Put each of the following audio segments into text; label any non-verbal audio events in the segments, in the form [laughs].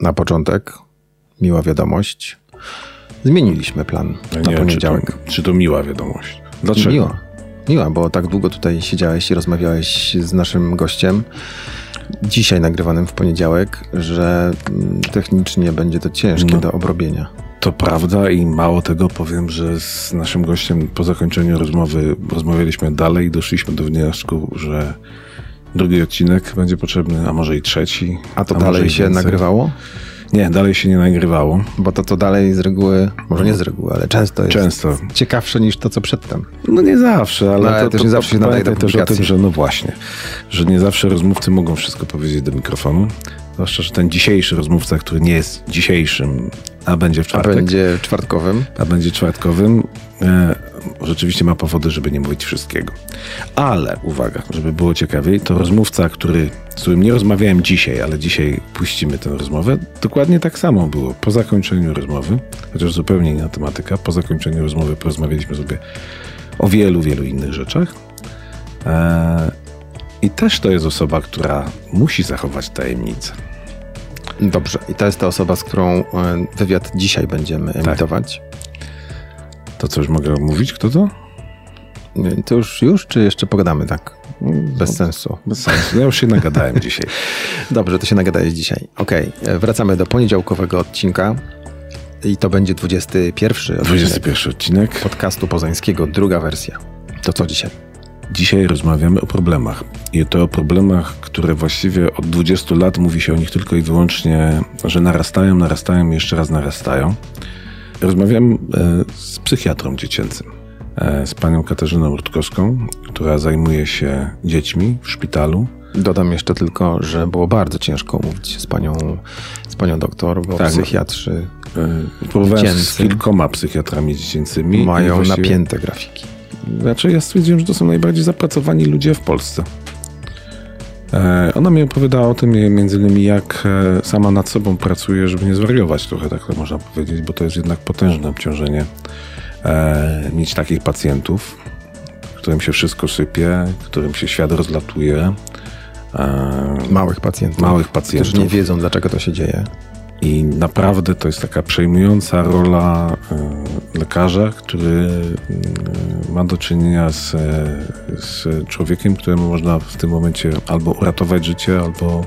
na początek miła wiadomość. Zmieniliśmy plan Ja na nie wiem, czy to, poniedziałek. czy to miła wiadomość. Dlaczego? Miła. Miła, bo tak długo tutaj siedziałeś i rozmawiałeś z naszym gościem, dzisiaj nagrywanym w poniedziałek, że mm, technicznie będzie to ciężkie No. do obrobienia. To prawda i mało tego powiem, że z naszym gościem po zakończeniu rozmowy rozmawialiśmy dalej i doszliśmy do wniosku, że drugi odcinek będzie potrzebny, a może i trzeci. A to może dalej się więcej. nagrywało? Nie, dalej się nie nagrywało. Bo to, to dalej z reguły, może nie z reguły, ale często jest Często. ciekawsze niż to, co przedtem. No nie zawsze, ale, No, ale to, też to, nie to zawsze się nadaje do też o tym, że no właśnie, że nie zawsze rozmówcy mogą wszystko powiedzieć do mikrofonu. Zwłaszcza, że ten dzisiejszy rozmówca, który nie jest dzisiejszym, a będzie w A czwartek, będzie czwartkowym. a będzie czwartkowym, e, rzeczywiście ma powody, żeby nie mówić wszystkiego. Ale uwaga, żeby było ciekawiej, to rozmówca, który, z którym nie rozmawiałem dzisiaj, ale dzisiaj puścimy tę rozmowę, dokładnie tak samo było. Po zakończeniu rozmowy, chociaż zupełnie inna tematyka, po zakończeniu rozmowy porozmawialiśmy sobie o wielu, wielu innych rzeczach. E, I też to jest osoba, która musi zachować tajemnicę. Dobrze. I to jest ta osoba, z którą e, wywiad dzisiaj będziemy Tak. emitować. To co, już mogę mówić, kto to? To już, już, czy jeszcze pogadamy tak? Bez sensu. Bez sensu. Ja już się nagadałem [laughs] dzisiaj. Dobrze, to się nagadałeś dzisiaj. Okej, e, wracamy do poniedziałkowego odcinka. I to będzie 21 odcinek 21 odcinek. podcastu pozańskiego, druga wersja. To co dzisiaj? Dzisiaj rozmawiamy o problemach. I to o problemach, które właściwie od 20 lat mówi się o nich tylko i wyłącznie, że narastają, narastają i jeszcze raz narastają. Rozmawiam e, z psychiatrą dziecięcym, e, z panią Katarzyną Rutkowską, która zajmuje się dziećmi w szpitalu. Dodam jeszcze tylko, że było bardzo ciężko mówić z panią, z panią doktor, bo Tak. psychiatrzy E, Próbowałem z kilkoma psychiatrami dziecięcymi. mają napięte grafiki. Znaczy, ja stwierdziłem, że to są najbardziej zapracowani ludzie w Polsce. E, ona mi opowiadała o tym między innymi, jak e, sama nad sobą pracuje, żeby nie zwariować trochę, tak to można powiedzieć, bo to jest jednak potężne obciążenie e, mieć takich pacjentów, którym się wszystko sypie, którym się świat rozlatuje. Małych pacjentów. Małych Którzy pacjentów. nie wiedzą, dlaczego to się dzieje. I naprawdę to jest taka przejmująca rola lekarza, który e, ma do czynienia z, z człowiekiem, któremu można w tym momencie albo uratować życie, albo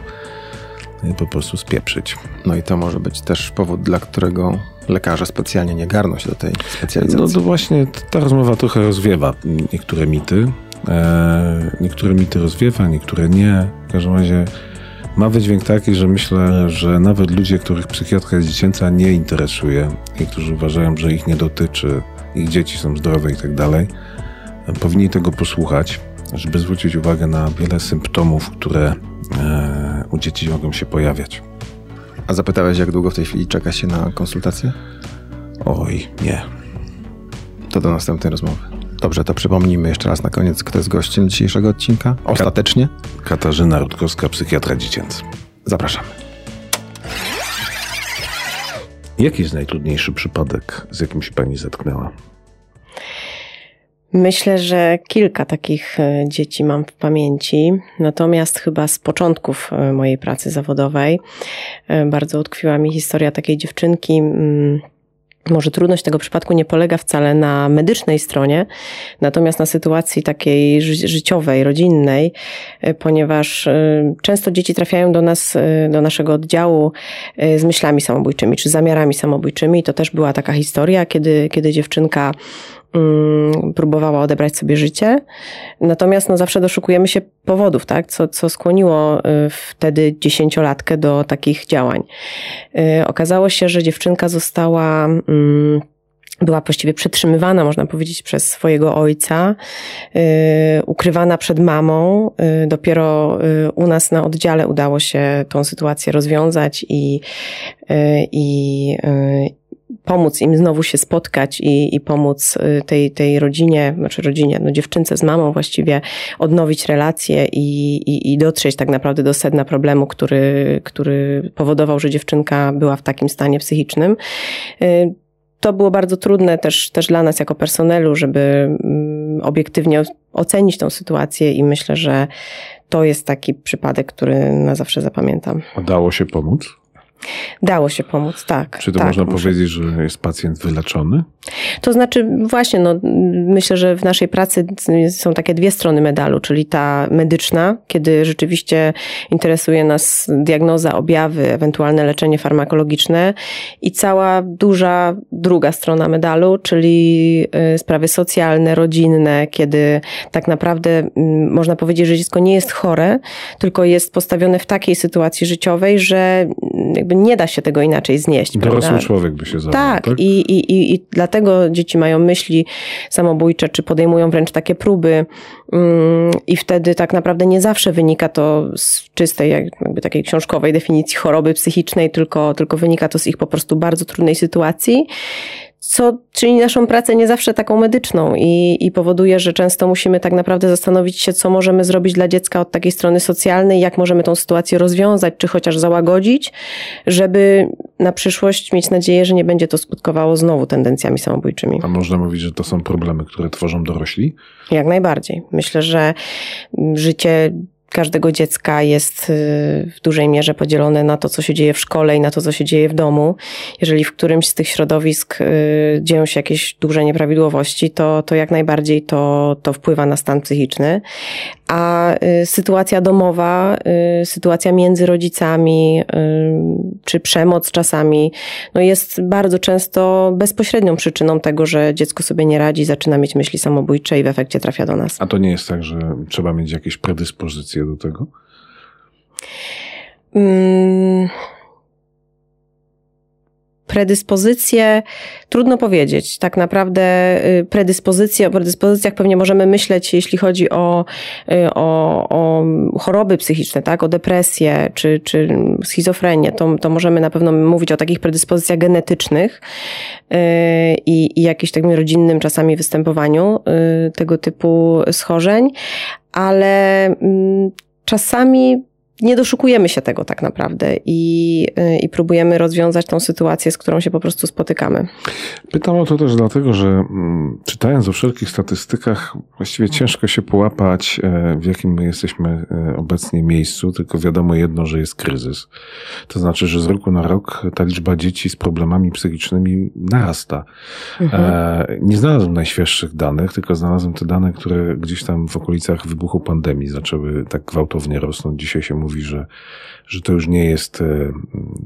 e, po prostu spieprzyć. No i to może być też powód, dla którego lekarze specjalnie nie garną się do tej specjalizacji. No to właśnie ta rozmowa trochę rozwiewa niektóre mity. E, niektóre mity rozwiewa, niektóre nie. W każdym razie ma wydźwięk taki, że myślę, że nawet ludzie, których psychiatria dziecięca nie interesuje i którzy uważają, że ich nie dotyczy, ich dzieci są zdrowe i tak dalej, powinni tego posłuchać, żeby zwrócić uwagę na wiele symptomów, które e, u dzieci mogą się pojawiać. A zapytałeś, jak długo w tej chwili czeka się na konsultację? Oj, nie. To do następnej rozmowy. Dobrze, to przypomnijmy jeszcze raz na koniec, kto jest gościem dzisiejszego odcinka. Ostatecznie Katarzyna Rutkowska, psychiatra dziecięca. zapraszamy. Jaki jest najtrudniejszy przypadek, z jakim się pani zetknęła? Myślę, że kilka takich e, dzieci mam w pamięci, natomiast chyba z początków e, mojej pracy zawodowej e, bardzo utkwiła mi historia takiej dziewczynki. Może trudność tego przypadku nie polega wcale na medycznej stronie, natomiast na sytuacji takiej ży- życiowej, rodzinnej, e, ponieważ e, często dzieci trafiają do nas, e, do naszego oddziału z myślami samobójczymi czy zamiarami samobójczymi. To też była taka historia, kiedy, kiedy dziewczynka mm, próbowała odebrać sobie życie. Natomiast no, zawsze doszukujemy się powodów, tak? co, co skłoniło y, wtedy dziesięciolatkę do takich działań. Y, Okazało się, że dziewczynka została. mm, Była właściwie przetrzymywana, można powiedzieć, przez swojego ojca, y, ukrywana przed mamą. Dopiero u nas na oddziale udało się tą sytuację rozwiązać i, i, pomóc im znowu się spotkać i, i pomóc y, tej, tej rodzinie, znaczy rodzinie, no dziewczynce z mamą właściwie odnowić relacje i, i, i dotrzeć tak naprawdę do sedna problemu, który, który powodował, że dziewczynka była w takim stanie psychicznym. Y, To było bardzo trudne też, też dla nas jako personelu, żeby mm, obiektywnie ocenić tą sytuację i myślę, że to jest taki przypadek, który na zawsze zapamiętam. Udało się pomóc? Dało się pomóc, tak. Czy to tak, można muszę- powiedzieć, że jest pacjent wyleczony? To znaczy, właśnie, no, myślę, że w naszej pracy są takie dwie strony medalu, czyli ta medyczna, kiedy rzeczywiście interesuje nas diagnoza, objawy, ewentualne leczenie farmakologiczne i cała duża druga strona medalu, czyli y, sprawy socjalne, rodzinne, kiedy tak naprawdę mm, można powiedzieć, że dziecko nie jest chore, tylko jest postawione w takiej sytuacji życiowej, że mm, jakby nie da się tego inaczej znieść. Dorosły prawda? człowiek by się zabrał, Tak, tak? I, i, i, dlatego dzieci mają myśli samobójcze, czy podejmują wręcz takie próby, mm, i wtedy tak naprawdę nie zawsze wynika to z czystej, jakby takiej książkowej definicji choroby psychicznej, tylko, tylko wynika to z ich po prostu bardzo trudnej sytuacji. Co czyni naszą pracę nie zawsze taką medyczną i, i powoduje, że często musimy tak naprawdę zastanowić się, co możemy zrobić dla dziecka od takiej strony socjalnej, jak możemy tą sytuację rozwiązać, czy chociaż załagodzić, żeby na przyszłość mieć nadzieję, że nie będzie to skutkowało znowu tendencjami samobójczymi. A można mówić, że to są problemy, które tworzą dorośli? Jak najbardziej. Myślę, że życie każdego dziecka jest y, w dużej mierze podzielone na to, co się dzieje w szkole i na to, co się dzieje w domu. Jeżeli w którymś z tych środowisk y, dzieją się jakieś duże nieprawidłowości, to, to jak najbardziej to, to wpływa na stan psychiczny. A y, sytuacja domowa, y, sytuacja między rodzicami, y, czy przemoc czasami, no jest bardzo często bezpośrednią przyczyną tego, że dziecko sobie nie radzi, zaczyna mieć myśli samobójcze i w efekcie trafia do nas. A to nie jest tak, że trzeba mieć jakieś predyspozycje do tego? Mm, Predyspozycje, trudno powiedzieć. Tak naprawdę y, predyspozycje, o predyspozycjach pewnie możemy myśleć, jeśli chodzi o, y, o, o choroby psychiczne, tak? o depresję czy, czy schizofrenię. To, to możemy na pewno mówić o takich predyspozycjach genetycznych y, i, i jakimś takim rodzinnym czasami występowaniu tego typu schorzeń, ale mm, czasami nie doszukujemy się tego tak naprawdę i, y, i próbujemy rozwiązać tą sytuację, z którą się po prostu spotykamy. Pytam o to też dlatego, że mm, czytając o wszelkich statystykach, właściwie ciężko się połapać, e, w jakim my jesteśmy e, obecnie miejscu, tylko wiadomo jedno, że jest kryzys. To znaczy, że z roku na rok ta liczba dzieci z problemami psychicznymi narasta. E, nie znalazłem najświeższych danych, tylko znalazłem te dane, które gdzieś tam w okolicach wybuchu pandemii zaczęły tak gwałtownie rosnąć. Dzisiaj się mówi, że, że to już nie jest e,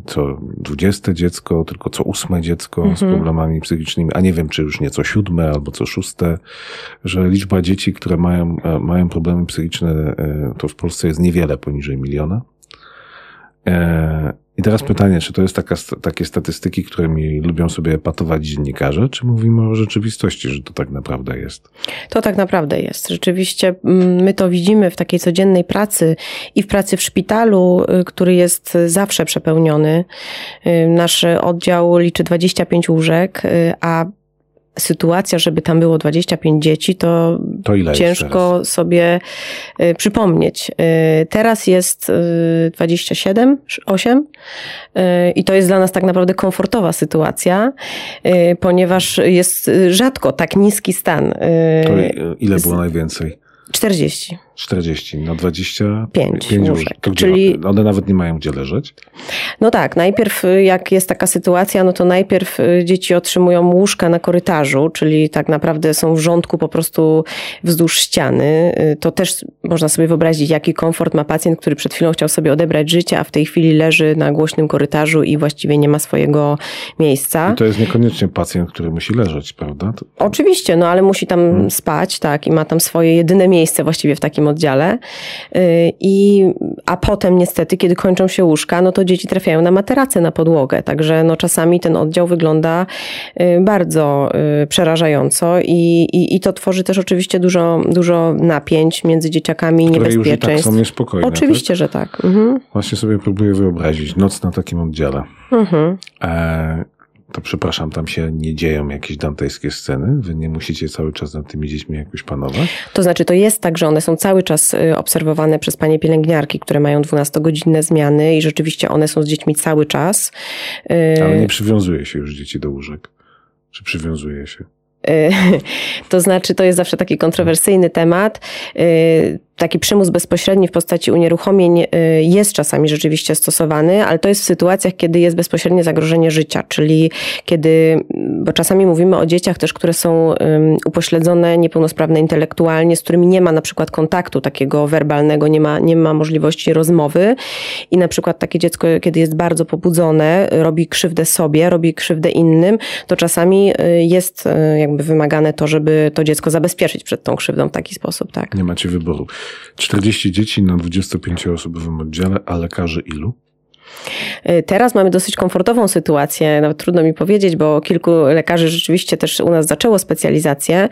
co dwudzieste dziecko, tylko co ósme dziecko z problemami psychicznymi, a nie wiem, czy już nie co siódme albo co szóste, że liczba dzieci, które mają, e, mają problemy psychiczne, e, to w Polsce jest niewiele poniżej miliona. E, I teraz pytanie, czy to jest taka, takie statystyki, którymi lubią sobie patować dziennikarze, czy mówimy o rzeczywistości, że to tak naprawdę jest? To tak naprawdę jest. Rzeczywiście mm, my to widzimy w takiej codziennej pracy i w pracy w szpitalu, y, który jest zawsze przepełniony. Y, Nasz oddział liczy 25 łóżek, y, a sytuacja, żeby tam było 25 dzieci, to, To ciężko sobie y, przypomnieć. Y, Teraz jest y, 27, 8 y, i to jest dla nas tak naprawdę komfortowa sytuacja, ponieważ jest rzadko tak niski stan. To ile było najwięcej? 40. 40 na 25 Pięć łóżek. łóżek. To gdzie Czyli- one nawet nie mają gdzie leżeć? No tak, najpierw y, jak jest taka sytuacja, no to najpierw y, dzieci otrzymują łóżka na korytarzu, czyli tak naprawdę są w rządku po prostu wzdłuż ściany. Y, To też można sobie wyobrazić, jaki komfort ma pacjent, który przed chwilą chciał sobie odebrać życie, a w tej chwili leży na głośnym korytarzu i właściwie nie ma swojego miejsca. I to jest niekoniecznie pacjent, który musi leżeć, prawda? To, Oczywiście, no ale musi tam Hmm. spać, tak, i ma tam swoje jedyne miejsce właściwie w takim oddziale. I, a potem niestety, kiedy kończą się łóżka, no to dzieci trafiają na materace na podłogę. Także no czasami ten oddział wygląda yy, bardzo yy, przerażająco i, i, i to tworzy też oczywiście dużo, dużo napięć między dzieciakami, które już i tak niebezpieczeństw. są niespokojne. Oczywiście, że tak. Mhm. Tak? Właśnie sobie próbuję wyobrazić noc na takim oddziale. Mhm. E, to przepraszam, tam się nie dzieją jakieś dantejskie sceny? Wy nie musicie cały czas nad tymi dziećmi jakoś panować? To znaczy, to jest tak, że one są cały czas y, obserwowane przez panie pielęgniarki, które mają 12-godzinne zmiany i rzeczywiście one są z dziećmi cały czas. Y, Ale nie przywiązuje się już dzieci do łóżek. Czy przywiązuje się? [laughs] To znaczy, to jest zawsze taki kontrowersyjny temat. Taki przymus bezpośredni w postaci unieruchomień y, jest czasami rzeczywiście stosowany, ale to jest w sytuacjach, kiedy jest bezpośrednie zagrożenie życia, czyli kiedy, bo czasami mówimy o dzieciach też, które są upośledzone, niepełnosprawne intelektualnie, z którymi nie ma na przykład kontaktu takiego werbalnego, nie ma, nie ma możliwości rozmowy. I na przykład takie dziecko, kiedy jest bardzo pobudzone, robi krzywdę sobie, robi krzywdę innym, to czasami y, jest y, jakby wymagane to, żeby to dziecko zabezpieczyć przed tą krzywdą w taki sposób, tak. Nie macie wyboru. 40 dzieci na 25-osobowym oddziale, a lekarzy ilu? Y, teraz mamy dosyć komfortową sytuację, nawet trudno mi powiedzieć, bo kilku lekarzy rzeczywiście też u nas zaczęło specjalizację,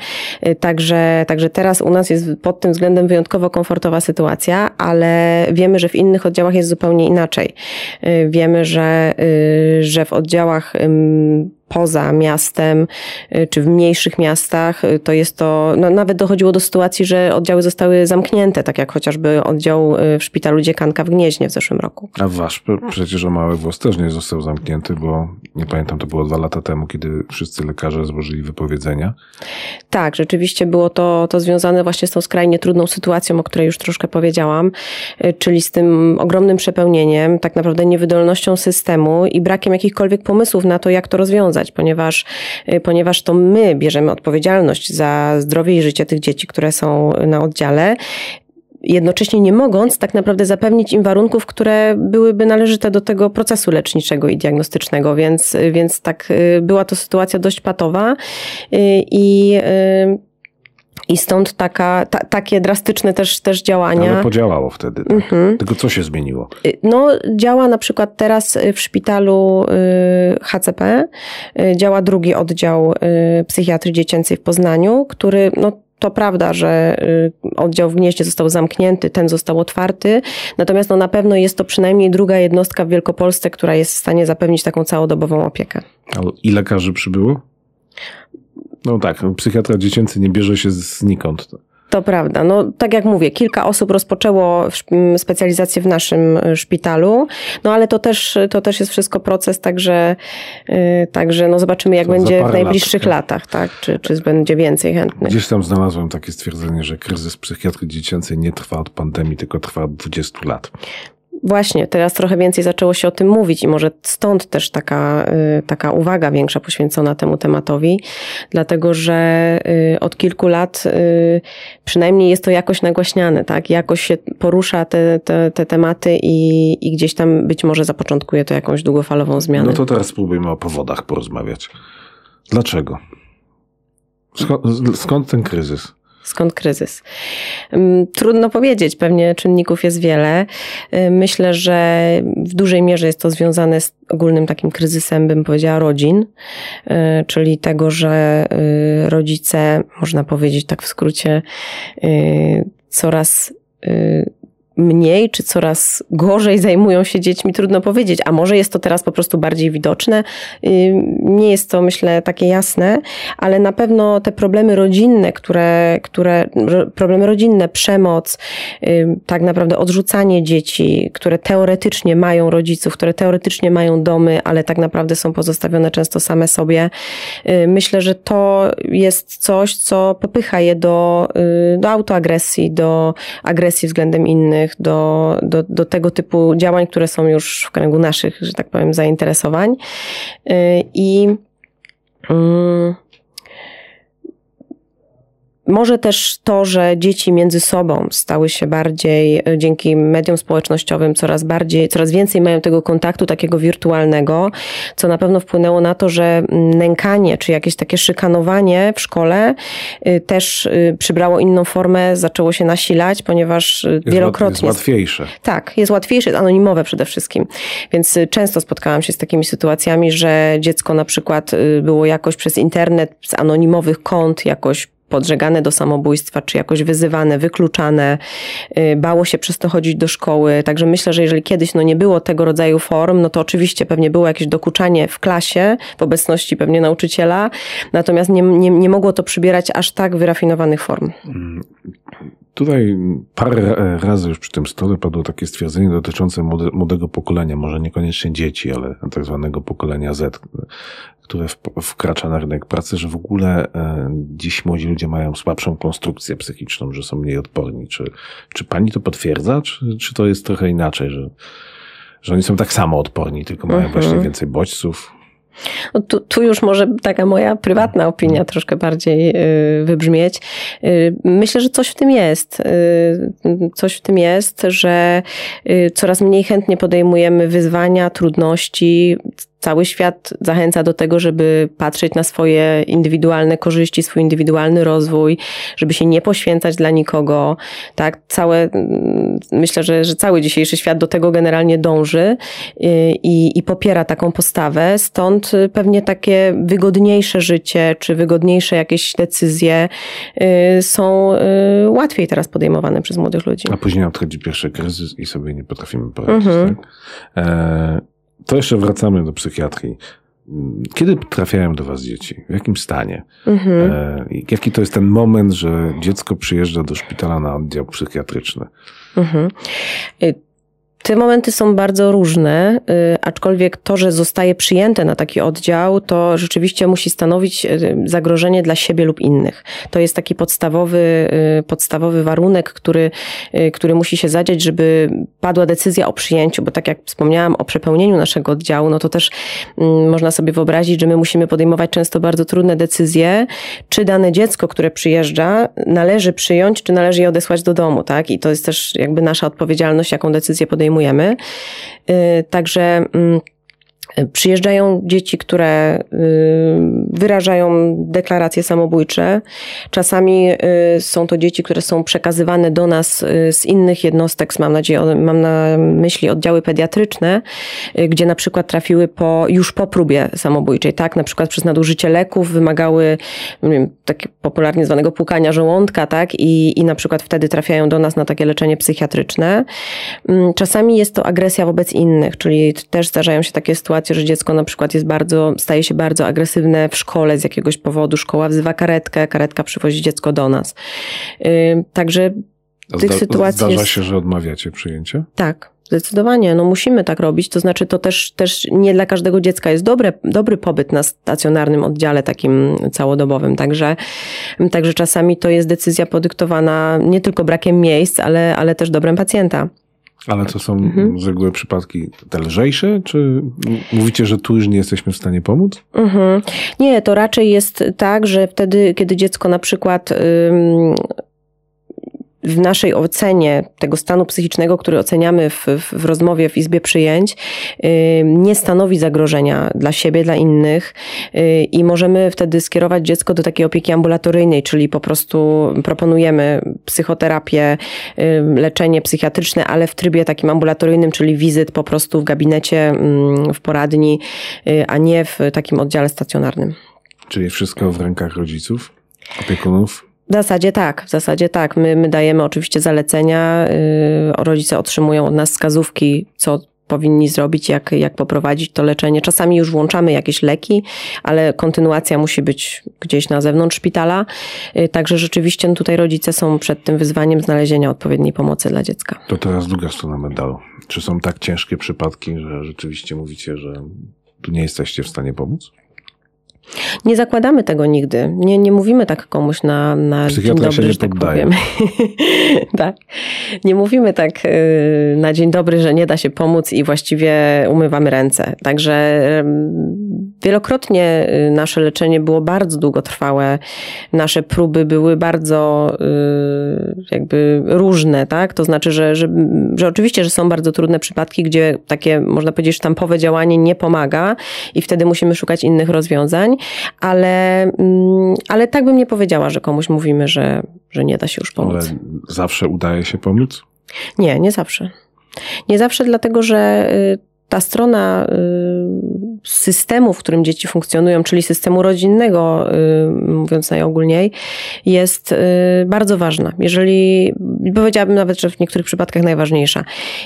y, także, także teraz u nas jest pod tym względem wyjątkowo komfortowa sytuacja, ale wiemy, że w innych oddziałach jest zupełnie inaczej. Y, wiemy, że, że w oddziałach poza miastem, y, czy w mniejszych miastach, y, to jest to, no, nawet dochodziło do sytuacji, że oddziały zostały zamknięte, tak jak chociażby oddział y, w szpitalu Dziekanka w Gnieźnie w zeszłym roku. A wasz przecież o Mały Włos też nie został zamknięty, bo nie pamiętam, to było dwa lata temu, kiedy wszyscy lekarze złożyli wypowiedzenia. Tak, rzeczywiście było to, to związane właśnie z tą skrajnie trudną sytuacją, o której już troszkę powiedziałam, czyli z tym ogromnym przepełnieniem, tak naprawdę niewydolnością systemu i brakiem jakichkolwiek pomysłów na to, jak to rozwiązać ponieważ, y, ponieważ to my bierzemy odpowiedzialność za zdrowie i życie tych dzieci, które są na oddziale jednocześnie nie mogąc tak naprawdę zapewnić im warunków, które byłyby należyte do tego procesu leczniczego i diagnostycznego, więc, więc tak y, była to sytuacja dość patowa y, i i stąd taka, ta, takie drastyczne też, też działania. Ale podziałało wtedy. Tak? Mhm. Tylko co się zmieniło? Y, no, działa na przykład teraz w szpitalu y, HCP, y, działa drugi oddział psychiatrii dziecięcej w Poznaniu, który no, to prawda, że oddział w Gnieździe został zamknięty, ten został otwarty, natomiast no na pewno jest to przynajmniej druga jednostka w Wielkopolsce, która jest w stanie zapewnić taką całodobową opiekę. I lekarzy przybyło? No tak, psychiatra dziecięcy nie bierze się znikąd. To prawda. No, tak jak mówię, kilka osób rozpoczęło specjalizację w naszym e, szpitalu, no ale to też, to też jest wszystko proces, także, yy, także no zobaczymy, jak to będzie w najbliższych lat, latach, tak? Czy, czy będzie więcej chętnych. Gdzieś tam znalazłem takie stwierdzenie, że kryzys psychiatrii dziecięcej nie trwa od pandemii, tylko trwa od 20 lat. Właśnie, teraz trochę więcej zaczęło się o tym mówić i może stąd też taka, y, taka uwaga większa poświęcona temu tematowi, dlatego że y, od kilku lat y, przynajmniej jest to jakoś nagłaśniane, tak? Jakoś się porusza te, te, te tematy i, i gdzieś tam być może zapoczątkuje to jakąś długofalową zmianę. No to teraz spróbujmy o powodach porozmawiać. Dlaczego? Skąd, skąd ten kryzys? Skąd kryzys? Mm, trudno powiedzieć, pewnie czynników jest wiele. Y, myślę, że w dużej mierze jest to związane z ogólnym takim kryzysem, bym powiedziała, rodzin, y, czyli tego, że y, rodzice, można powiedzieć tak w skrócie, coraz mniej czy coraz gorzej zajmują się dziećmi, trudno powiedzieć. A może jest to teraz po prostu bardziej widoczne? Y, nie jest to, myślę, takie jasne, ale na pewno te problemy rodzinne, które, które problemy rodzinne, przemoc, y, tak naprawdę odrzucanie dzieci, które teoretycznie mają rodziców, które teoretycznie mają domy, ale tak naprawdę są pozostawione często same sobie. Y, myślę, że to jest coś, co popycha je do, do autoagresji, do agresji względem innych, do, do, do tego typu działań, które są już w kręgu naszych, że tak powiem, zainteresowań. Y, I mm, może też to, że dzieci między sobą stały się bardziej, e, dzięki mediom społecznościowym, coraz bardziej, coraz więcej mają tego kontaktu takiego wirtualnego, co na pewno wpłynęło na to, że nękanie, czy jakieś takie szykanowanie w szkole y, też y, przybrało inną formę, zaczęło się nasilać, ponieważ jest wielokrotnie. Jest łatwiejsze. Tak, jest łatwiejsze, jest anonimowe przede wszystkim. Więc często spotkałam się z takimi sytuacjami, że dziecko na przykład było jakoś przez internet z anonimowych kont jakoś podżegane do samobójstwa, czy jakoś wyzywane, wykluczane, y, bało się przez to chodzić do szkoły. Także myślę, że jeżeli kiedyś no, nie było tego rodzaju form, no to oczywiście pewnie było jakieś dokuczanie w klasie, w obecności pewnie nauczyciela, natomiast nie, nie, nie mogło to przybierać aż tak wyrafinowanych form. Tutaj parę razy już przy tym stole padło takie stwierdzenie dotyczące młode, młodego pokolenia, może niekoniecznie dzieci, ale tak zwanego pokolenia Z, które wkracza na rynek pracy, że w ogóle e, dziś młodzi ludzie mają słabszą konstrukcję psychiczną, że są mniej odporni. Czy, czy pani to potwierdza, czy, czy to jest trochę inaczej, że, że oni są tak samo odporni, tylko mają mhm. właśnie więcej bodźców? No tu, tu, już może taka moja prywatna opinia mhm. troszkę bardziej y, wybrzmieć. Y, myślę, że coś w tym jest. Y, coś w tym jest, że coraz mniej chętnie podejmujemy wyzwania, trudności, cały świat zachęca do tego, żeby patrzeć na swoje indywidualne korzyści, swój indywidualny rozwój, żeby się nie poświęcać dla nikogo. Tak, całe, mm, myślę, że, że cały dzisiejszy świat do tego generalnie dąży y, i, i popiera taką postawę. Stąd pewnie takie wygodniejsze życie, czy wygodniejsze jakieś decyzje y, są y, łatwiej teraz podejmowane przez młodych ludzi. A później odchodzi pierwszy kryzys i sobie nie potrafimy poradzić. Mhm. Tak? E to jeszcze wracamy do psychiatrii. Kiedy trafiają do Was dzieci? W jakim stanie? Mhm. E, jaki to jest ten moment, że dziecko przyjeżdża do szpitala na oddział psychiatryczny? Mhm. Te momenty są bardzo różne, y, aczkolwiek to, że zostaje przyjęte na taki oddział, to rzeczywiście musi stanowić y, zagrożenie dla siebie lub innych. To jest taki podstawowy, y, podstawowy warunek, który, który musi się zadziać, żeby padła decyzja o przyjęciu, bo tak jak wspomniałam o przepełnieniu naszego oddziału, no to też mm, można sobie wyobrazić, że my musimy podejmować często bardzo trudne decyzje, czy dane dziecko, które przyjeżdża, należy przyjąć, czy należy je odesłać do domu, tak? I to jest też jakby nasza odpowiedzialność, jaką decyzję podejmujemy podejmujemy. Y, także mm, Przyjeżdżają dzieci, które y, wyrażają deklaracje samobójcze. Czasami y, są to dzieci, które są przekazywane do nas y, z innych jednostek, mam nadzieję, mam na myśli oddziały pediatryczne, gdzie na przykład trafiły po, już po próbie samobójczej, tak? Na przykład przez nadużycie leków wymagały wiem, takie popularnie zwanego płukania żołądka, tak? I, I na przykład wtedy trafiają do nas na takie leczenie psychiatryczne. Mm, czasami jest to agresja wobec innych, czyli też zdarzają się takie sytuacje, sytuację, że dziecko na przykład jest bardzo, staje się bardzo agresywne w szkole z jakiegoś powodu. Szkoła wzywa karetkę, karetka przywozi dziecko do nas. Także tych Zda, sytuacji Zdarza jest... się, że odmawiacie przyjęcia? Tak. Zdecydowanie, no musimy tak robić, to znaczy to też, też nie dla każdego dziecka jest dobre, dobry pobyt na stacjonarnym oddziale takim całodobowym, także, także czasami to jest decyzja podyktowana nie tylko brakiem miejsc, ale, ale też dobrem pacjenta. Ale to są mhm. z reguły przypadki te lżejsze, czy mówicie, że tu już nie jesteśmy w stanie pomóc? Mhm. Nie, to raczej jest tak, że wtedy, kiedy dziecko na przykład w naszej ocenie tego stanu psychicznego, który oceniamy w, w rozmowie w Izbie Przyjęć, nie stanowi zagrożenia dla siebie, dla innych y, i możemy wtedy skierować dziecko do takiej opieki ambulatoryjnej, czyli po prostu proponujemy psychoterapię, leczenie psychiatryczne, ale w trybie takim ambulatoryjnym, czyli wizyt po prostu w gabinecie, w poradni, y, a nie w takim oddziale stacjonarnym. Czyli wszystko w rękach rodziców, opiekunów? W zasadzie tak, w zasadzie tak. My, my dajemy oczywiście zalecenia, yy, rodzice otrzymują od nas wskazówki, co powinni zrobić, jak, jak poprowadzić to leczenie. Czasami już włączamy jakieś leki, ale kontynuacja musi być gdzieś na zewnątrz szpitala. Yy, także rzeczywiście no tutaj rodzice są przed tym wyzwaniem znalezienia odpowiedniej pomocy dla dziecka. To teraz druga strona medalu. Czy są tak ciężkie przypadki, że rzeczywiście mówicie, że tu nie jesteście w stanie pomóc? Nie zakładamy tego nigdy. Nie, nie mówimy tak komuś na, na dzień dobry, że tak powiem. [laughs] tak. Nie mówimy tak y, na dzień dobry, że nie da się pomóc i właściwie umywamy ręce. Także wielokrotnie y, nasze leczenie było bardzo długotrwałe. Nasze próby były bardzo y, jakby różne, tak? To znaczy, że, że, że oczywiście, że są bardzo trudne przypadki, gdzie takie, można powiedzieć, sztampowe działanie nie pomaga i wtedy musimy szukać innych rozwiązań ale, mm, ale tak bym nie powiedziała, że komuś mówimy, że, że nie da się już pomóc. Ale zawsze udaje się pomóc? Nie, nie zawsze. Nie zawsze, dlatego że y, ta strona y, systemu, w którym dzieci funkcjonują, czyli systemu rodzinnego, y, mówiąc najogólniej, jest y, bardzo ważna. Jeżeli, powiedziałabym nawet, że w niektórych przypadkach najważniejsza.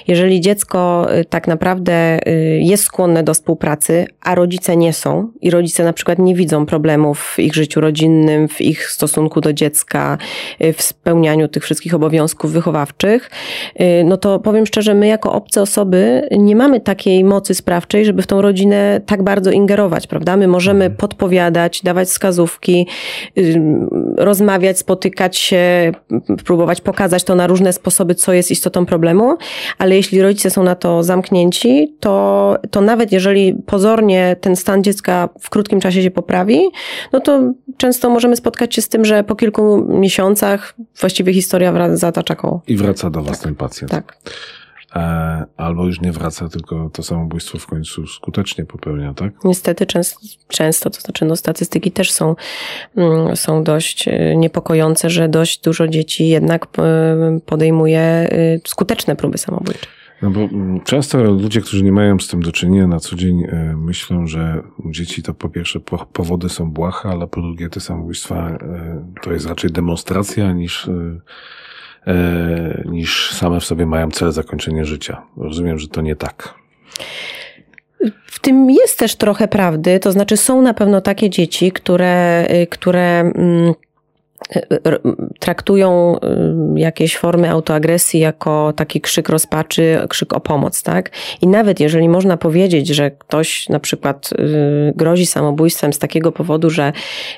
Jeżeli dziecko tak naprawdę jest skłonne do współpracy, a rodzice nie są i rodzice na przykład nie widzą problemów w ich życiu rodzinnym, w ich stosunku do dziecka, w spełnianiu tych wszystkich obowiązków wychowawczych, no to powiem szczerze, my jako obce osoby nie mamy takiej mocy sprawczej, żeby w tą rodzinę tak bardzo ingerować, prawda? My możemy mhm. podpowiadać, dawać wskazówki, rozmawiać, spotykać się, próbować pokazać to na różne sposoby, co jest istotą problemu, ale jeśli rodzice są na to zamknięci, to, to nawet jeżeli pozornie ten stan dziecka w krótkim czasie się poprawi, no to często możemy spotkać się z tym, że po kilku miesiącach właściwie historia zatacza koło. I wraca do was tak. ten pacjent. Tak. E, albo już nie wraca, tylko to samobójstwo w końcu skutecznie popełnia, tak? Niestety często, często to znaczy no, statystyki też są, mm, są dość e, niepokojące, że dość dużo dzieci jednak e, podejmuje skuteczne próby samobójcze. No bo mm, często ludzie, którzy nie mają z tym do czynienia na co dzień, myślą, że dzieci to po pierwsze powody są błahe, ale po drugie te samobójstwa to jest raczej demonstracja niż niż same w sobie mają cel zakończenia życia. Rozumiem, że to nie tak. W tym jest też trochę prawdy, to znaczy są na pewno takie dzieci, które, które mm, traktują y, jakieś formy autoagresji jako taki krzyk rozpaczy, krzyk o pomoc, tak? I nawet jeżeli można powiedzieć, że ktoś na przykład y, grozi samobójstwem z takiego powodu, że,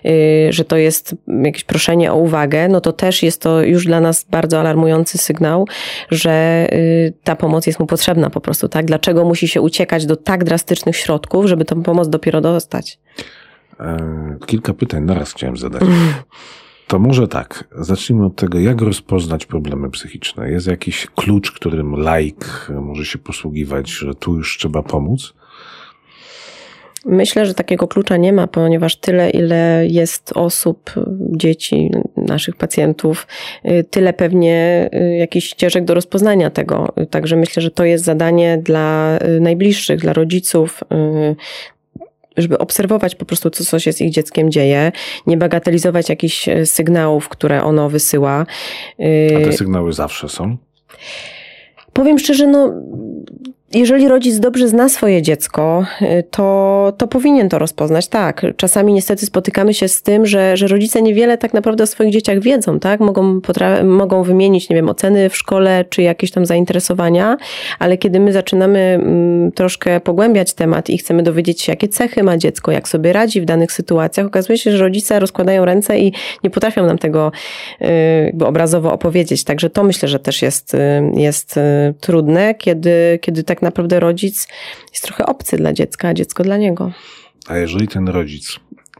y, że to jest jakieś proszenie o uwagę, no to też jest to już dla nas bardzo alarmujący sygnał, że ta pomoc jest mu potrzebna po prostu, tak? Dlaczego musi się uciekać do tak drastycznych środków, żeby tą pomoc dopiero dostać? E, kilka pytań naraz chciałem zadać. [laughs] To może tak, zacznijmy od tego, jak rozpoznać problemy psychiczne. Jest jakiś klucz, którym laik może się posługiwać, że tu już trzeba pomóc? Myślę, że takiego klucza nie ma, ponieważ tyle, ile jest osób, dzieci, naszych pacjentów, tyle pewnie jakichś ścieżek do rozpoznania tego. Także myślę, że to jest zadanie dla najbliższych, dla rodziców, żeby obserwować po prostu, co się z ich dzieckiem dzieje, nie bagatelizować jakichś e, sygnałów, które ono wysyła. A te y, sygnały zawsze są? Powiem szczerze, no jeżeli rodzic dobrze zna swoje dziecko, y, to, to powinien to rozpoznać. Tak, czasami niestety spotykamy się z tym, że, że rodzice niewiele tak naprawdę o swoich dzieciach wiedzą, tak? Mogą, mogą wymienić, nie wiem, oceny w szkole, czy jakieś tam zainteresowania, ale kiedy my zaczynamy mm, troszkę pogłębiać temat i chcemy dowiedzieć się, jakie cechy ma dziecko, jak sobie radzi w danych sytuacjach, okazuje się, że rodzice rozkładają ręce i nie potrafią nam tego y, jakby obrazowo opowiedzieć. Także to myślę, że też jest, y, jest trudne, kiedy, kiedy tak tak naprawdę rodzic jest trochę obcy dla dziecka, a dziecko dla niego. A jeżeli ten rodzic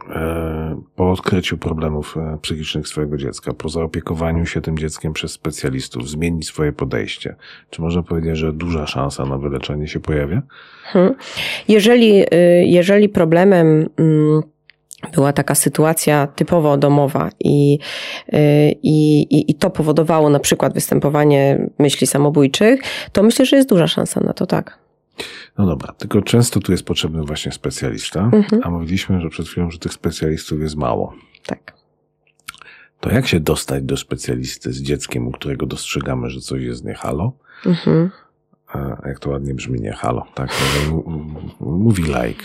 e, po odkryciu problemów e, psychicznych swojego dziecka, po zaopiekowaniu się tym dzieckiem przez specjalistów, zmieni swoje podejście, czy można powiedzieć, że duża szansa na wyleczenie się pojawia? Hmm. Jeżeli, y, jeżeli problemem mm, była taka sytuacja typowo domowa i, y, i, i, i to powodowało na przykład występowanie myśli samobójczych, to myślę, że jest duża szansa na to, tak. No dobra, tylko często tu jest potrzebny właśnie specjalista, mhm. a mówiliśmy, że przed chwilą, że tych specjalistów jest mało. Tak. To jak się dostać do specjalisty z dzieckiem, u którego dostrzegamy, że coś jest nie halo? Mhm jak to ładnie brzmi, nie halo, tak, mówi like,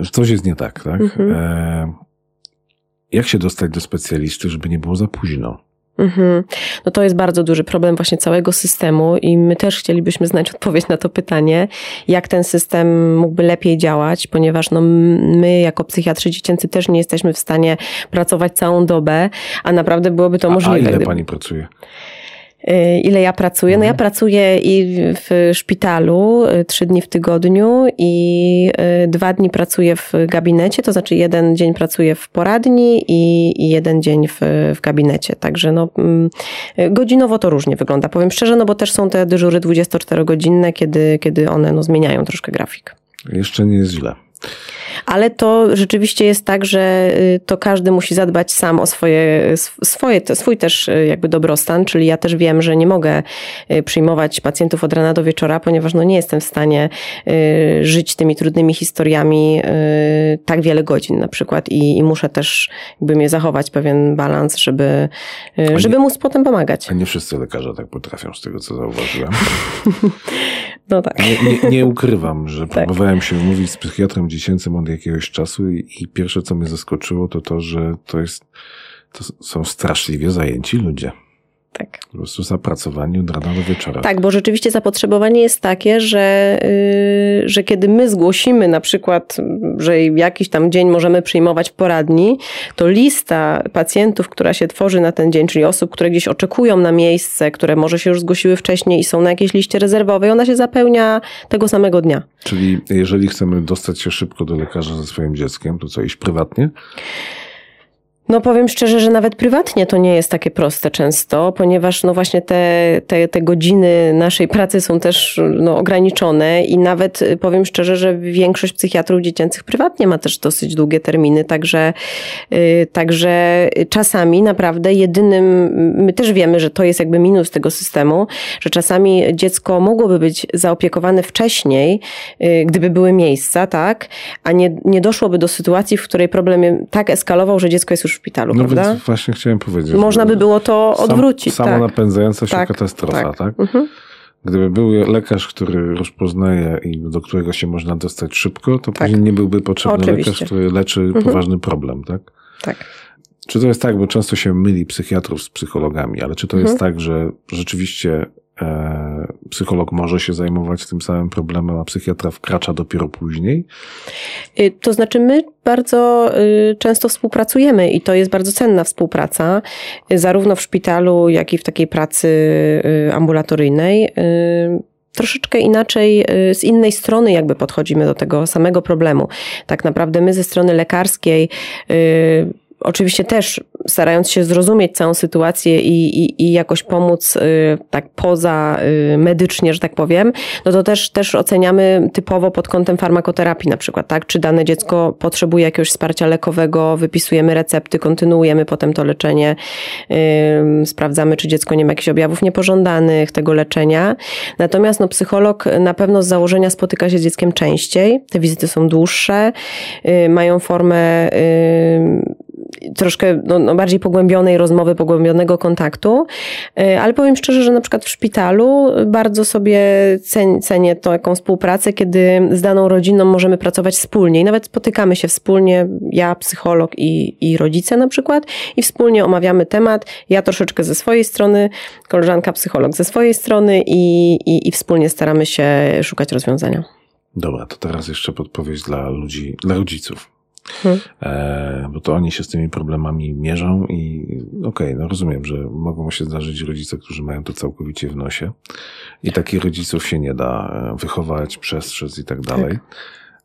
że coś jest nie tak, tak. Mhm. E, jak się dostać do specjalisty, żeby nie było za późno? Mhm. No to jest bardzo duży problem właśnie całego systemu i my też chcielibyśmy znać odpowiedź na to pytanie, jak ten system mógłby lepiej działać, ponieważ no my jako psychiatrzy dziecięcy też nie jesteśmy w stanie pracować całą dobę, a naprawdę byłoby to a, możliwe. A ile pani pracuje? Y, ile ja pracuję. No ja mhm. pracuję i w szpitalu y, trzy dni w tygodniu i y, dwa dni pracuję w gabinecie, to znaczy jeden dzień pracuję w poradni i, jeden dzień w, w gabinecie. Także no, mm, godzinowo to różnie wygląda, powiem szczerze, no bo też są te dyżury 24-godzinne, kiedy, kiedy one no, zmieniają troszkę grafik. Jeszcze nie jest źle ale to rzeczywiście jest tak, że y, to każdy musi zadbać sam o swoje, swoje, swój też y, jakby dobrostan, czyli ja też wiem, że nie mogę y, przyjmować pacjentów od rana do wieczora, ponieważ no nie jestem w stanie żyć tymi trudnymi historiami tak wiele godzin na przykład i, i muszę też jakby mnie zachować pewien balans, żeby, żeby móc potem pomagać. A nie wszyscy lekarze tak potrafią, z tego co zauważyłem. [laughs] No tak. Nie, nie, nie ukrywam, że tak. próbowałem się mówić z psychiatrą dziecięcym od jakiegoś czasu i, i pierwsze, co mnie zaskoczyło, to to, że to jest, to są straszliwie zajęci ludzie. Tak. Po prostu zapracowani od rana do wieczora. Tak, bo rzeczywiście zapotrzebowanie jest takie, że, yy, że kiedy my zgłosimy na przykład, że jakiś tam dzień możemy przyjmować poradni, to lista pacjentów, która się tworzy na ten dzień, czyli osób, które gdzieś oczekują na miejsce, które może się już zgłosiły wcześniej i są na jakiejś liście rezerwowej, ona się zapełnia tego samego dnia. Czyli jeżeli chcemy dostać się szybko do lekarza ze swoim dzieckiem, to co, iść prywatnie? No powiem szczerze, że nawet prywatnie to nie jest takie proste często, ponieważ no właśnie te, te, te godziny naszej pracy są też no, ograniczone i nawet y, powiem szczerze, że większość psychiatrów dziecięcych prywatnie ma też dosyć długie terminy, także, yy, także czasami naprawdę jedynym, my też wiemy, że to jest jakby minus tego systemu, że czasami dziecko mogłoby być zaopiekowane wcześniej, yy, gdyby były miejsca, tak, a nie, nie doszłoby do sytuacji, w której problem tak eskalował, że dziecko jest już szpitalu, No prawda? więc właśnie chciałem powiedzieć. Można by było to sam- odwrócić. Samo tak. napędzająca się Tak, katastrofa, tak. tak? Mhm. Gdyby był lekarz, który rozpoznaje i do którego się można dostać szybko, to Tak. później nie byłby potrzebny Oczywiście. lekarz, który leczy Mhm. poważny problem, tak? tak. Czy to jest tak, bo często się myli psychiatrów z psychologami, ale czy to jest Mhm. tak, że rzeczywiście psycholog może się zajmować tym samym problemem, a psychiatra wkracza dopiero później? Y, To znaczy, my bardzo y, często współpracujemy i to jest bardzo cenna współpraca, y, zarówno w szpitalu, jak i w takiej pracy ambulatoryjnej. Troszeczkę inaczej, z innej strony, jakby podchodzimy do tego samego problemu. Tak naprawdę my ze strony lekarskiej, oczywiście też starając się zrozumieć całą sytuację i, i, i jakoś pomóc y, tak poza y, medycznie, że tak powiem, no to też, też oceniamy typowo pod kątem farmakoterapii na przykład, tak? Czy dane dziecko potrzebuje jakiegoś wsparcia lekowego, wypisujemy recepty, kontynuujemy potem to leczenie, ym, sprawdzamy, czy dziecko nie ma jakichś objawów niepożądanych tego leczenia. Natomiast no, psycholog na pewno z założenia spotyka się z dzieckiem częściej, te wizyty są dłuższe, y, mają formę y, troszkę no, no bardziej pogłębionej rozmowy, pogłębionego kontaktu, Y, ale powiem szczerze, że na przykład w szpitalu bardzo sobie cen, cenię taką współpracę, kiedy z daną rodziną możemy pracować wspólnie i nawet spotykamy się wspólnie, ja, psycholog i, i rodzice na przykład i wspólnie omawiamy temat, ja troszeczkę ze swojej strony, koleżanka psycholog ze swojej strony i, i, i wspólnie staramy się szukać rozwiązania. Dobra, to teraz jeszcze podpowiedź dla ludzi, dla rodziców. Hmm. E, bo to oni się z tymi problemami mierzą i okej, no rozumiem, że mogą się zdarzyć rodzice, którzy mają to całkowicie w nosie i takich rodziców się nie da e, wychować, przestrzec i tak dalej.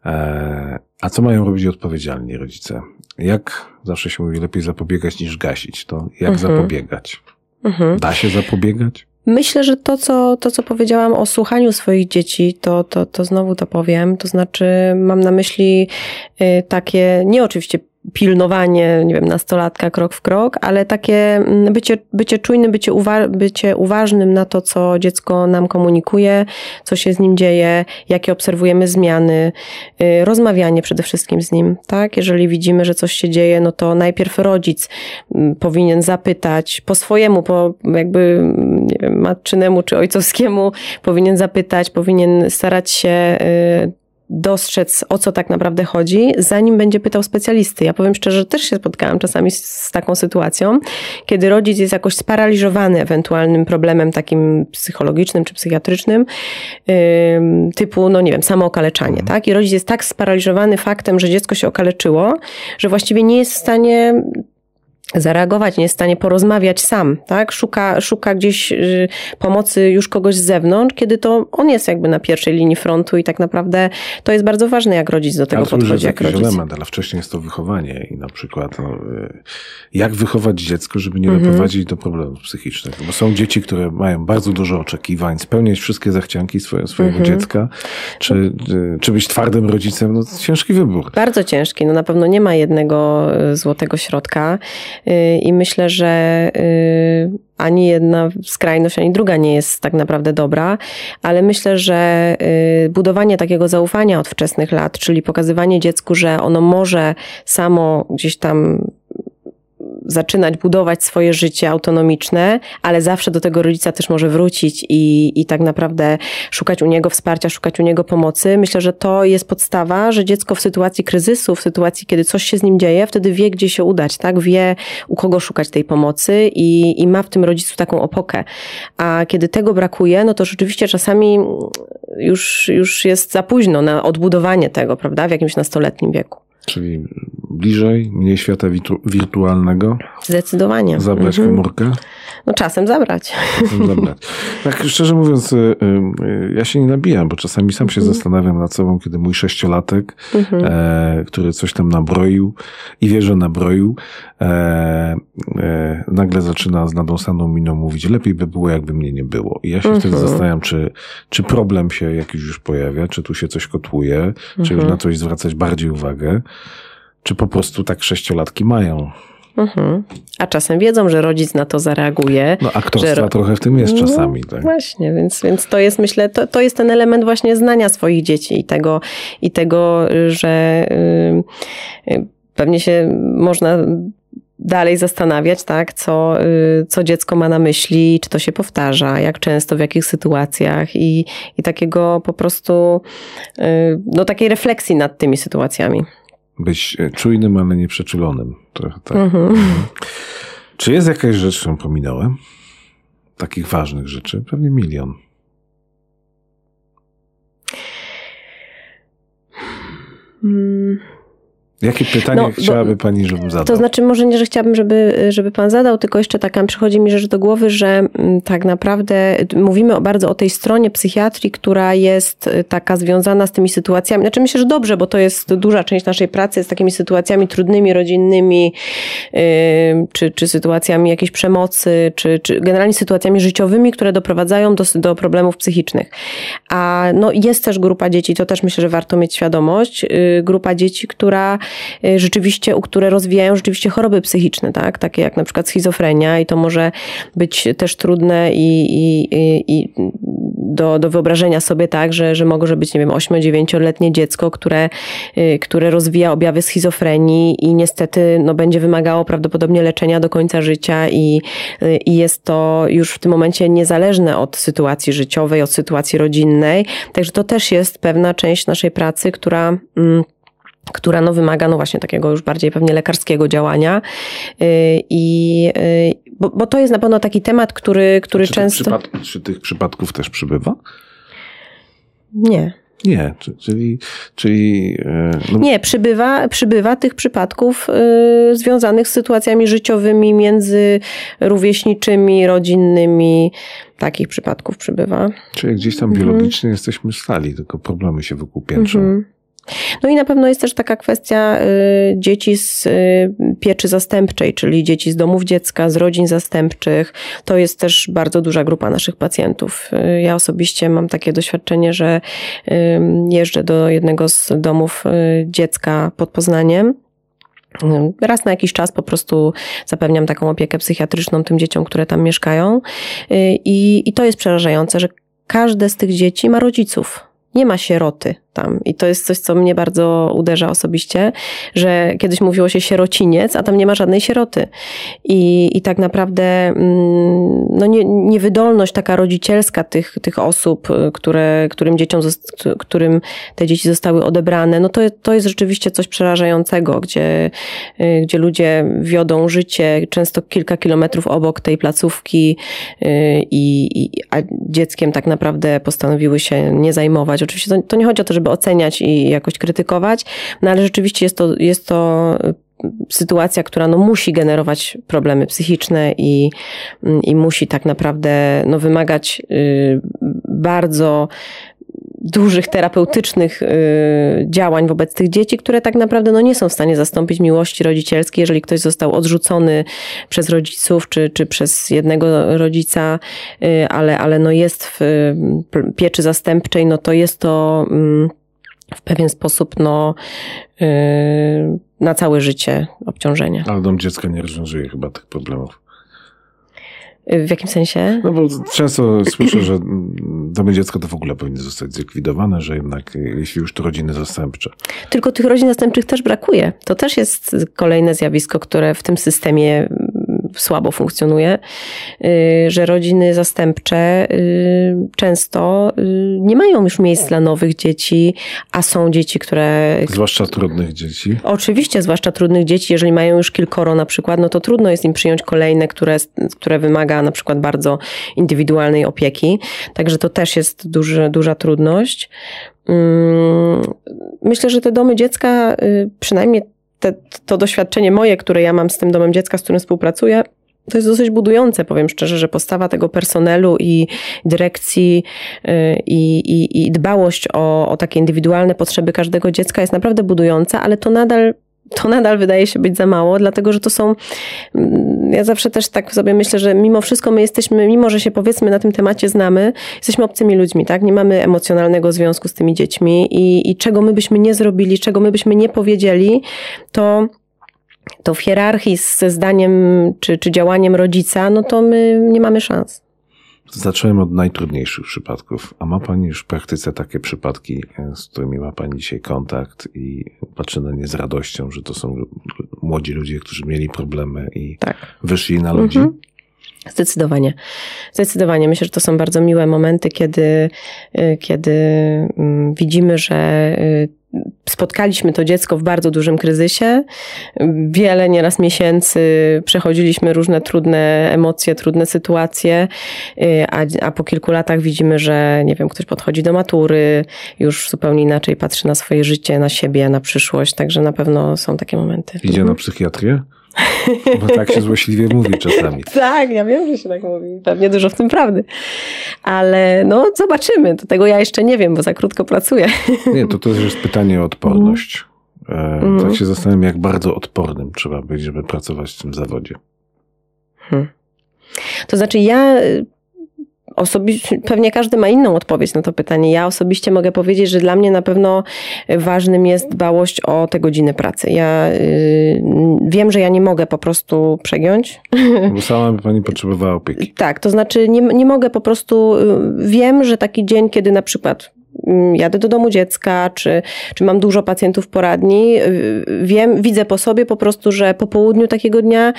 E, a co mają robić odpowiedzialni rodzice? Jak zawsze się mówi, lepiej zapobiegać niż gasić, to jak Mhm. zapobiegać? Mhm. Da się zapobiegać? Myślę, że to co, to, co powiedziałam o słuchaniu swoich dzieci, to, to, to znowu to powiem. To znaczy, mam na myśli y, takie, nie oczywiście pilnowanie, nie wiem, nastolatka krok w krok, ale takie mm, bycie, bycie czujnym, bycie, uwa- bycie uważnym na to, co dziecko nam komunikuje, co się z nim dzieje, jakie obserwujemy zmiany, y, rozmawianie przede wszystkim z nim, tak? Jeżeli widzimy, że coś się dzieje, no to najpierw rodzic mm, powinien zapytać po swojemu, po jakby mm, nie wiem, matczynemu czy ojcowskiemu, powinien zapytać, powinien starać się y, dostrzec, o co tak naprawdę chodzi, zanim będzie pytał specjalisty. Ja powiem szczerze, że też się spotkałam czasami z, z taką sytuacją, kiedy rodzic jest jakoś sparaliżowany ewentualnym problemem takim psychologicznym czy psychiatrycznym, ym, typu, no nie wiem, samookaleczanie, tak? I rodzic jest tak sparaliżowany faktem, że dziecko się okaleczyło, że właściwie nie jest w stanie zareagować, nie jest w stanie porozmawiać sam, tak? Szuka, szuka gdzieś y, pomocy już kogoś z zewnątrz, kiedy to on jest jakby na pierwszej linii frontu i tak naprawdę to jest bardzo ważne, jak rodzic do tego Ale to jest podchodzi, jak jakiś rodzic. element, ale wcześniej jest to wychowanie i na przykład no, y, jak wychować dziecko, żeby nie Mhm. doprowadzić do problemów psychicznych. Bo są dzieci, które mają bardzo dużo oczekiwań, spełniać wszystkie zachcianki swoje, swojego Mhm. dziecka, czy, y, czy być twardym rodzicem, no to ciężki wybór. Bardzo ciężki. No na pewno nie ma jednego złotego środka i myślę, że y, ani jedna skrajność, ani druga nie jest tak naprawdę dobra, ale myślę, że y, budowanie takiego zaufania od wczesnych lat, czyli pokazywanie dziecku, że ono może samo gdzieś tam zaczynać budować swoje życie autonomiczne, ale zawsze do tego rodzica też może wrócić i, i tak naprawdę szukać u niego wsparcia, szukać u niego pomocy. Myślę, że to jest podstawa, że dziecko w sytuacji kryzysu, w sytuacji, kiedy coś się z nim dzieje, wtedy wie, gdzie się udać, tak? Wie, u kogo szukać tej pomocy i, i ma w tym rodzicu taką opokę. A kiedy tego brakuje, no to rzeczywiście czasami już, już jest za późno na odbudowanie tego, prawda? W jakimś nastoletnim wieku. Czyli bliżej, mniej świata wirtualnego. Zdecydowanie. Zabrać mhm. komórkę. No czasem zabrać. Czasem zabrać. [laughs] Tak szczerze mówiąc, y, y, ja się nie nabijam, bo czasami sam się mhm. zastanawiam nad sobą, kiedy mój sześciolatek, mhm. e, który coś tam nabroił i wie, że nabroił, e, e, nagle zaczyna z nadąsaną miną mówić, lepiej by było, jakby mnie nie było. I ja się wtedy mhm. zastanawiam, czy, czy problem się jakiś już pojawia, czy tu się coś kotłuje, czy już na coś zwracać bardziej uwagę, czy po prostu tak sześciolatki mają. Mhm. A czasem wiedzą, że rodzic na to zareaguje. No aktorstwa że... trochę w tym jest no, czasami. Tak? Właśnie, więc, więc to jest myślę, to, to jest ten element właśnie znania swoich dzieci i tego, i tego że yy, pewnie się można dalej zastanawiać, tak, co, yy, co dziecko ma na myśli, czy to się powtarza, jak często, w jakich sytuacjach i, i takiego po prostu, yy, no takiej refleksji nad tymi sytuacjami być e, czujnym, ale nie przeczulonym. Trochę tak. Mhm. mhm. Czy jest jakaś rzecz, którą pominąłem? Takich ważnych rzeczy? Pewnie milion. Hmm. Jakie pytanie no, chciałaby Pani, żebym zadał? To znaczy, może nie, że chciałabym, żeby, żeby Pan zadał, tylko jeszcze taka przychodzi mi rzecz do głowy, że mm, tak naprawdę mówimy bardzo o tej stronie psychiatrii, która jest y, taka związana z tymi sytuacjami. Znaczy, myślę, że dobrze, bo to jest duża część naszej pracy, z takimi sytuacjami trudnymi, rodzinnymi, yy, czy, czy sytuacjami jakiejś przemocy, czy, czy generalnie sytuacjami życiowymi, które doprowadzają do, do problemów psychicznych. A no, jest też grupa dzieci, to też myślę, że warto mieć świadomość, yy, grupa dzieci, która rzeczywiście, u które rozwijają rzeczywiście choroby psychiczne, tak? Takie jak na przykład schizofrenia i to może być też trudne i, i, i do, do wyobrażenia sobie tak, że, że może być, nie wiem, 8-9-letnie dziecko, które, y, które rozwija objawy schizofrenii i niestety no, będzie wymagało prawdopodobnie leczenia do końca życia i, y, i jest to już w tym momencie niezależne od sytuacji życiowej, od sytuacji rodzinnej. Także to też jest pewna część naszej pracy, która mm, która no, wymaga no właśnie takiego już bardziej pewnie lekarskiego działania. Y, I, y, bo, bo to jest na pewno taki temat, który, który czy często. Czy tych przypadków też przybywa? Nie. Nie, czyli. czyli e, no... Nie, przybywa, przybywa tych przypadków y, związanych z sytuacjami życiowymi między rówieśniczymi, rodzinnymi. Takich przypadków przybywa. Czyli gdzieś tam mhm. biologicznie jesteśmy stali, tylko problemy się wokół piętrzą. Mhm. No i na pewno jest też taka kwestia y, dzieci z y, pieczy zastępczej, czyli dzieci z domów dziecka, z rodzin zastępczych. To jest też bardzo duża grupa naszych pacjentów. Y, ja osobiście mam takie doświadczenie, że jeżdżę do jednego z domów dziecka pod Poznaniem. Raz na jakiś czas po prostu zapewniam taką opiekę psychiatryczną tym dzieciom, które tam mieszkają. I, i to jest przerażające, że każde z tych dzieci ma rodziców. Nie ma sieroty tam. I to jest coś, co mnie bardzo uderza osobiście, że kiedyś mówiło się sierociniec, a tam nie ma żadnej sieroty. I, i tak naprawdę mm, no nie, niewydolność taka rodzicielska tych, tych osób, które, którym dzieciom, którym te dzieci zostały odebrane, no to, to jest rzeczywiście coś przerażającego, gdzie, y, gdzie ludzie wiodą życie często kilka kilometrów obok tej placówki y, i, i a dzieckiem tak naprawdę postanowiły się nie zajmować. Oczywiście to, to nie chodzi o to, żeby oceniać i jakoś krytykować, no ale rzeczywiście jest to, jest to y, sytuacja, która no musi generować problemy psychiczne i, i musi tak naprawdę no wymagać y, bardzo dużych terapeutycznych y, działań wobec tych dzieci, które tak naprawdę no, nie są w stanie zastąpić miłości rodzicielskiej. Jeżeli ktoś został odrzucony przez rodziców czy, czy przez jednego rodzica, ale, ale no jest w pieczy zastępczej, no to jest to mm, w pewien sposób no, na całe życie obciążenie. Ale dom dziecka nie rozwiązuje chyba tych problemów. W jakim sensie? No bo często słyszę, że domy dziecka to w ogóle powinny zostać zlikwidowane, że jednak jeśli już to rodziny zastępcze. Tylko tych rodzin zastępczych też brakuje. To też jest kolejne zjawisko, które w tym systemie słabo funkcjonuje, y, że rodziny zastępcze y, często y, nie mają już miejsc dla nowych dzieci, a są dzieci, które. Zwłaszcza trudnych dzieci. Oczywiście, zwłaszcza trudnych dzieci, jeżeli mają już kilkoro na przykład, no to trudno jest im przyjąć kolejne, które, które wymaga na przykład bardzo indywidualnej opieki. Także to też jest duży, duża trudność. Mm, myślę, że te domy dziecka, przynajmniej te, to doświadczenie moje, które ja mam z tym domem dziecka, z którym współpracuję, to jest dosyć budujące, powiem szczerze, że postawa tego personelu i dyrekcji y, i, i, i dbałość o, o takie indywidualne potrzeby każdego dziecka jest naprawdę budująca, ale to nadal to nadal wydaje się być za mało, dlatego że to są. Mm, ja zawsze też tak sobie myślę, że mimo wszystko my jesteśmy, mimo że się powiedzmy na tym temacie znamy, jesteśmy obcymi ludźmi, tak? Nie mamy emocjonalnego związku z tymi dziećmi i, i czego my byśmy nie zrobili, czego my byśmy nie powiedzieli, to to w hierarchii ze zdaniem czy, czy działaniem rodzica, no to my nie mamy szans. Zacząłem od najtrudniejszych przypadków. A ma Pani już w praktyce takie przypadki, e, z którymi ma Pani dzisiaj kontakt i patrzy na nie z radością, że to są młodzi ludzie, którzy mieli problemy i tak. wyszli na ludzi? Mhm. Zdecydowanie. Zdecydowanie. Myślę, że to są bardzo miłe momenty, kiedy, e, kiedy mm, widzimy, że e, spotkaliśmy to dziecko w bardzo dużym kryzysie. Wiele nieraz miesięcy przechodziliśmy różne trudne emocje, trudne sytuacje, y, a, a po kilku latach widzimy, że nie wiem, ktoś podchodzi do matury, już zupełnie inaczej patrzy na swoje życie, na siebie, na przyszłość, także na pewno są takie momenty. Idzie na psychiatrię? Bo tak się złośliwie [laughs] mówi czasami. tak, ja wiem, że się tak mówi. Pewnie dużo w tym prawdy. Ale no, zobaczymy. Do tego ja jeszcze nie wiem, bo za krótko pracuję. [laughs] nie, to też jest pytanie o odporność. Mm. Tak się zastanawiam, jak bardzo odpornym trzeba być, żeby pracować w tym zawodzie. Hmm. To znaczy, ja osobiście, pewnie każdy ma inną odpowiedź na to pytanie. Ja osobiście mogę powiedzieć, że dla mnie na pewno ważnym jest dbałość o te godziny pracy. Ja y, wiem, że ja nie mogę po prostu przegiąć. [laughs] Bo sama by pani potrzebowała opieki. Tak, to znaczy nie, nie mogę po prostu, y, wiem, że taki dzień, kiedy na przykład jadę do domu dziecka, czy, czy mam dużo pacjentów poradni, y, wiem, widzę po sobie po prostu, że po południu takiego dnia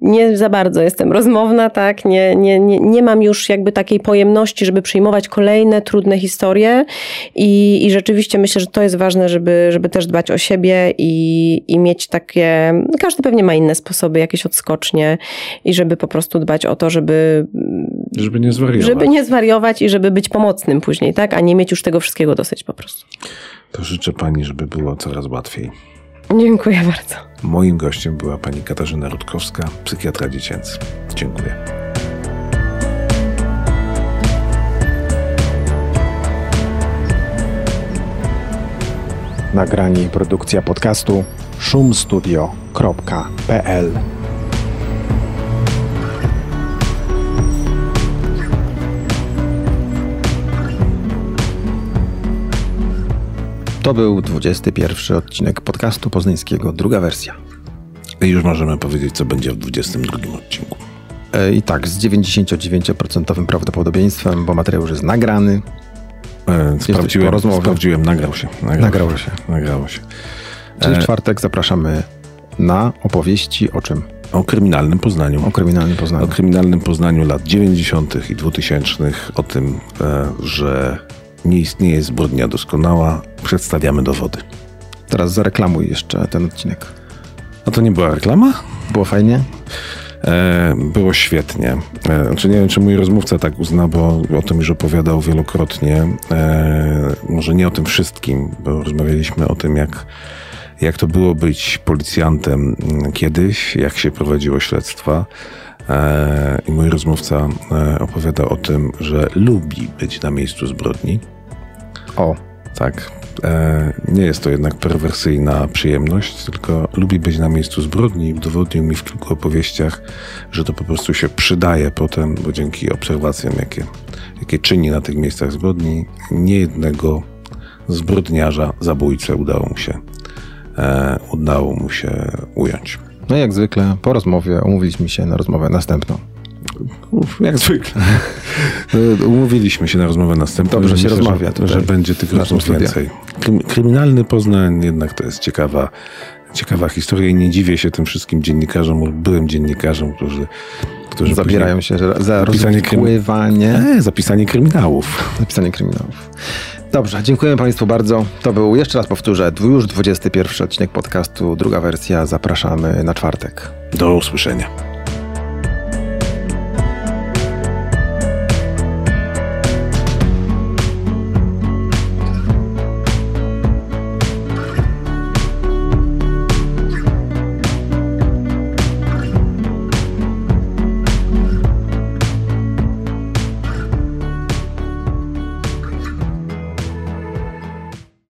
nie za bardzo jestem rozmowna, tak, nie, nie, nie, nie mam już jakby takiej pojemności, żeby przyjmować kolejne trudne historie. I, i rzeczywiście myślę, że to jest ważne, żeby, żeby też dbać o siebie i, i mieć takie, każdy pewnie ma inne sposoby, jakieś odskocznie i żeby po prostu dbać o to, żeby żeby nie zwariować. Żeby nie zwariować i żeby być pomocnym później, tak, a nie mieć już tego wszystkiego dosyć po prostu. To życzę pani, żeby było coraz łatwiej. Dziękuję bardzo. Moim gościem była pani Katarzyna Rutkowska, psychiatra dziecięcy. Dziękuję. Nagranie i produkcja podcastu szumstudio.pl To był 21 odcinek podcastu poznańskiego, druga wersja. I już możemy powiedzieć, co będzie w 22 odcinku. E, I tak, z 99% prawdopodobieństwem, bo materiał już jest nagrany. E, sprawdziłem, sprawdziłem, nagrał się. Nagrał, nagrało się. Nagrało się. Czyli w e, czwartek zapraszamy na opowieści o czym? O kryminalnym Poznaniu. O kryminalnym Poznaniu. O kryminalnym Poznaniu lat 90. i 2000. O tym, że nie istnieje zbrodnia doskonała. Przedstawiamy dowody. Teraz zareklamuj jeszcze ten odcinek. A to nie była reklama? Było fajnie? E, było świetnie. E, znaczy nie wiem, czy mój rozmówca tak uzna, bo o tym już opowiadał wielokrotnie. E, może nie o tym wszystkim, bo rozmawialiśmy o tym, jak, jak to było być policjantem kiedyś, jak się prowadziło śledztwa. E, I mój rozmówca e, opowiada o tym, że lubi być na miejscu zbrodni. O. Tak. E, nie jest to jednak perwersyjna przyjemność, tylko lubi być na miejscu zbrodni i udowodnił mi w kilku opowieściach, że to po prostu się przydaje potem, bo dzięki obserwacjom, jakie, jakie czyni na tych miejscach zbrodni, niejednego zbrodniarza, zabójcę udało mu się, udało mu się ująć. No jak zwykle po rozmowie umówiliśmy się na rozmowę następną. Jak zwykle. [laughs] Umówiliśmy się na rozmowę następną. Dobrze się rozmawia. Że, że będzie tych rozmów więcej. Kryminalny Poznań jednak to jest ciekawa, ciekawa historia i nie dziwię się tym wszystkim dziennikarzom, byłym dziennikarzom, którzy którzy zabierają się za rozpływanie. Krym... zapisanie kryminałów. Zapisanie kryminałów. Dobrze, dziękuję Państwu bardzo. To był, jeszcze raz powtórzę, już 21 odcinek podcastu, druga wersja. Zapraszamy na czwartek. Do usłyszenia.